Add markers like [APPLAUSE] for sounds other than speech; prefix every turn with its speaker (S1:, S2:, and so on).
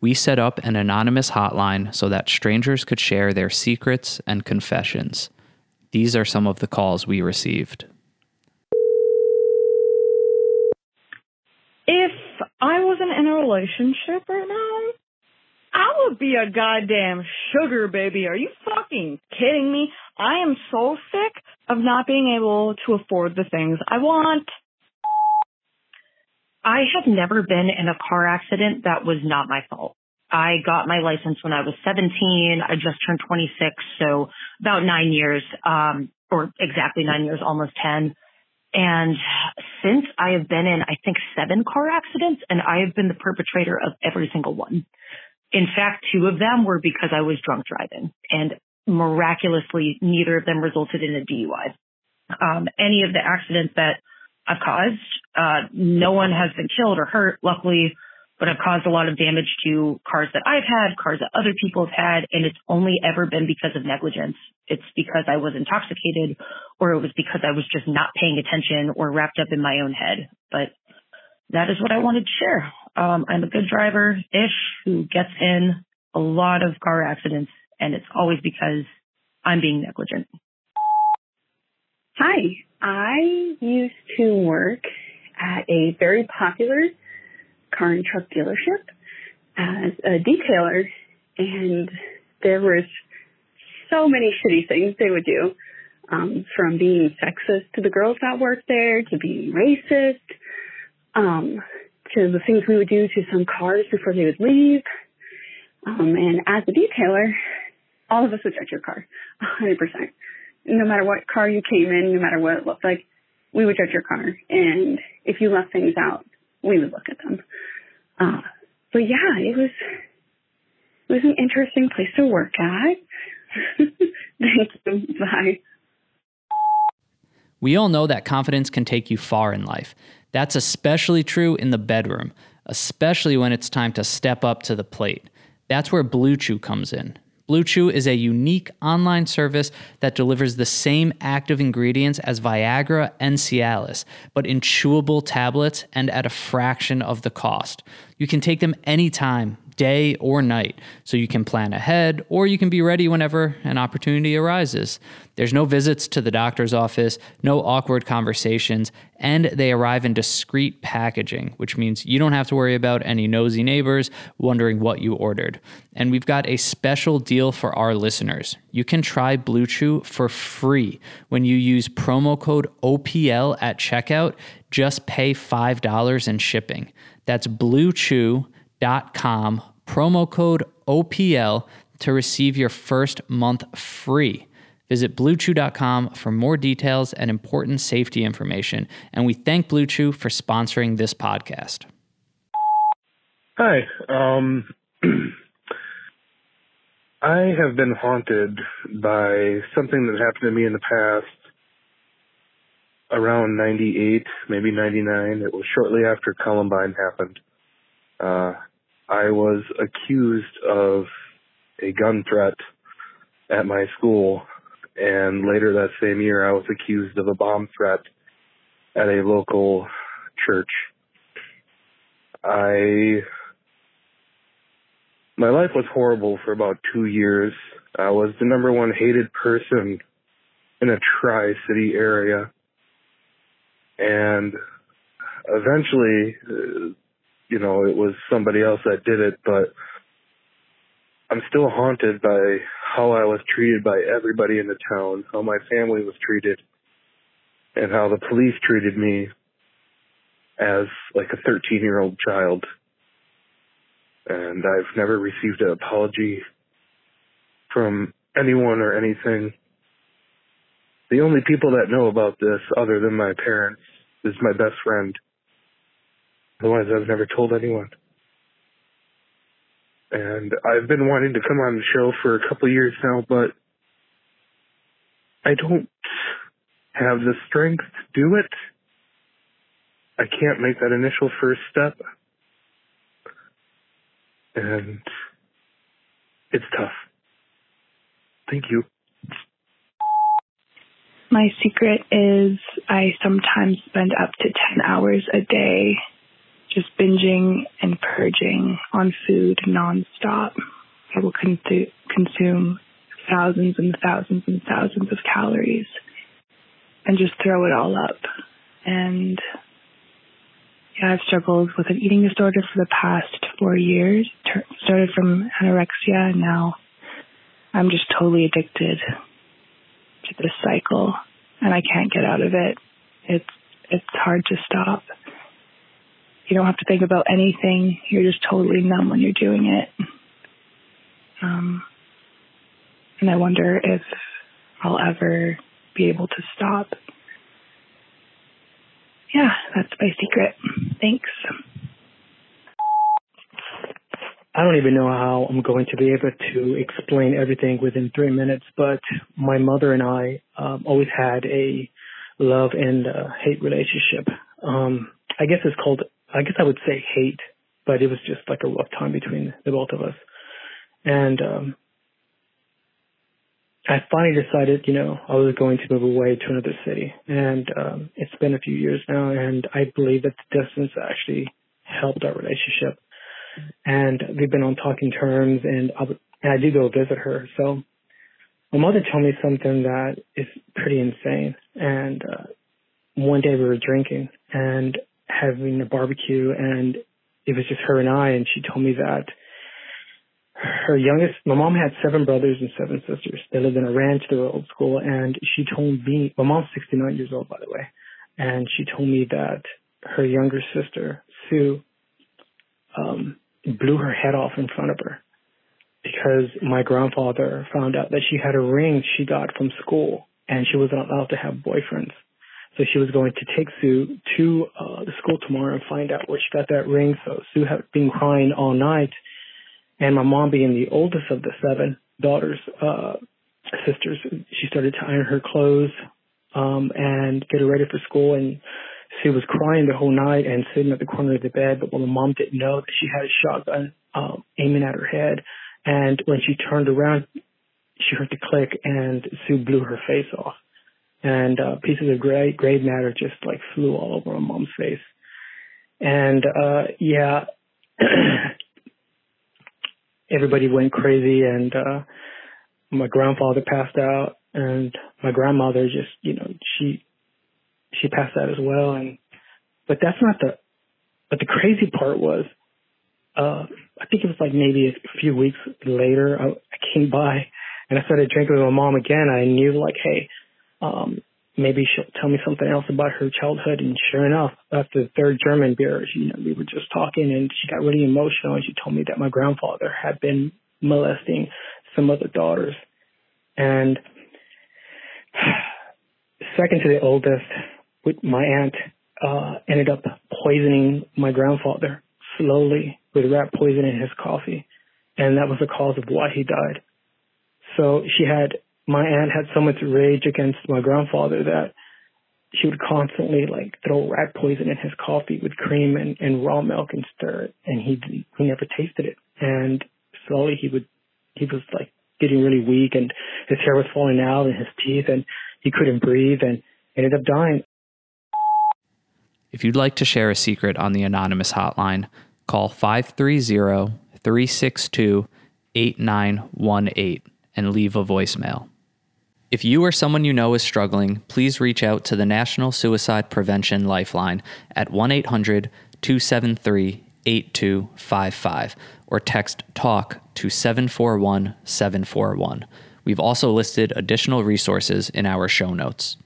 S1: we set up an anonymous hotline so that strangers could share their secrets and confessions. These are some of the calls we received.
S2: If I wasn't in a relationship right now, I would be a goddamn sugar baby. Are you fucking kidding me? I am so sick of not being able to afford the things I want.
S3: I have never been in a car accident that was not my fault. I got my license when I was 17. I just turned 26, so about nine years, um, or exactly nine years, almost 10. And since I have been in, I think seven car accidents and I have been the perpetrator of every single one. In fact, two of them were because I was drunk driving and miraculously neither of them resulted in a DUI. Um, any of the accidents that I've caused, uh, no one has been killed or hurt, luckily, but I've caused a lot of damage to cars that I've had, cars that other people have had, and it's only ever been because of negligence. It's because I was intoxicated or it was because I was just not paying attention or wrapped up in my own head. But that is what I wanted to share. Um, I'm a good driver-ish who gets in a lot of car accidents and it's always because I'm being negligent.
S4: Hi, I used to work at a very popular car and truck dealership as a detailer and there was so many shitty things they would do. Um, from being sexist to the girls that worked there to being racist, um, to the things we would do to some cars before they would leave. Um, and as a detailer, all of us would judge your car, 100%. No matter what car you came in, no matter what it looked like, we would judge your car. And if you left things out, we would look at them. Uh, but yeah, it was, it was an interesting place to work at. [LAUGHS] Thank you. Bye.
S1: We all know that confidence can take you far in life. That's especially true in the bedroom, especially when it's time to step up to the plate. That's where BlueChew comes in. BlueChew is a unique online service that delivers the same active ingredients as Viagra and Cialis, but in chewable tablets and at a fraction of the cost. You can take them anytime, day or night, so you can plan ahead or you can be ready whenever an opportunity arises. There's no visits to the doctor's office, no awkward conversations, and they arrive in discreet packaging, which means you don't have to worry about any nosy neighbors wondering what you ordered. And we've got a special deal for our listeners. You can try BlueChew for free when you use promo code OPL at checkout. Just pay $5 in shipping. That's bluechew.com, promo code OPL to receive your first month free. Visit bluechew.com for more details and important safety information. And we thank BlueChew for sponsoring this podcast.
S5: Hi. Um, [CLEARS THROAT] I have been haunted by something that happened to me in the past around 98, maybe 99. It was shortly after Columbine happened. Uh, I was accused of a gun threat at my school and later that same year I was accused of a bomb threat at a local church. I my life was horrible for about two years. I was the number one hated person in a tri-city area. And eventually, uh, you know, it was somebody else that did it, but I'm still haunted by how I was treated by everybody in the town, how my family was treated, and how the police treated me as like a 13 year old child. And I've never received an apology from anyone or anything. The only people that know about this other than my parents is my best friend. Otherwise I've never told anyone and I've been wanting to come on the show for a couple years now, but I don't have the strength to do it. I can't make that initial first step. And it's tough. Thank you.
S6: My secret is I sometimes spend up to 10 hours a day just binging and purging on food nonstop. I will con- consume thousands and thousands and thousands of calories and just throw it all up. And yeah, I've struggled with an eating disorder for the past four years. Ter- started from anorexia and now I'm just totally addicted to this cycle and I can't get out of it. It's it's hard to stop. You don't have to think about anything. You're just totally numb when you're doing it. Um, and I wonder if I'll ever be able to stop. Yeah, that's my secret. Thanks.
S7: I don't even know how I'm going to be able to explain everything within three minutes, but my mother and I um, always had a love and uh, hate relationship. Um, I guess it's called, I guess I would say hate, but it was just like a rough time between the both of us. And um, I finally decided, you know, I was going to move away to another city. And um, it's been a few years now, and I believe that the distance actually helped our relationship and we've been on talking terms and I, and I do go visit her. So my mother told me something that is pretty insane. And uh, one day we were drinking and having a barbecue and it was just her and I and she told me that her youngest, my mom had seven brothers and seven sisters. They lived in a ranch, they were old school and she told me, my mom's 69 years old by the way, and she told me that her younger sister, Sue, um, blew her head off in front of her because my grandfather found out that she had a ring she got from school and she wasn't allowed to have boyfriends. So she was going to take Sue to uh, the school tomorrow and find out where she got that ring. So Sue had been crying all night. And my mom being the oldest of the seven daughters, uh, sisters, she started to iron her clothes, um, and get her ready for school. And she was crying the whole night and sitting at the corner of the bed, but when the mom didn't know that she had a shotgun um, aiming at her head, and when she turned around, she heard the click, and Sue blew her face off, and uh, pieces of gray grave matter just like flew all over my mom's face, and uh, yeah, [CLEARS THROAT] everybody went crazy, and uh, my grandfather passed out, and my grandmother just, you know, she she passed out as well. And but that's not the. But the crazy part was, uh, I think it was like maybe a few weeks later, I, I came by and I started drinking with my mom again. I knew like, hey, um, maybe she'll tell me something else about her childhood. And sure enough, after the third German beer, you know, we were just talking and she got really emotional and she told me that my grandfather had been molesting some other daughters. And [SIGHS] second to the oldest, with my aunt uh, ended up poisoning my grandfather slowly with rat poison in his coffee, and that was the cause of why he died. So she had my aunt had so much rage against my grandfather that she would constantly like throw rat poison in his coffee with cream and, and raw milk and stir it, and he he never tasted it. And slowly he would he was like getting really weak, and his hair was falling out, and his teeth, and he couldn't breathe, and ended up dying.
S1: If you'd like to share a secret on the Anonymous hotline, call 530 362 8918 and leave a voicemail. If you or someone you know is struggling, please reach out to the National Suicide Prevention Lifeline at 1 800 273 8255 or text TALK to 741 741. We've also listed additional resources in our show notes.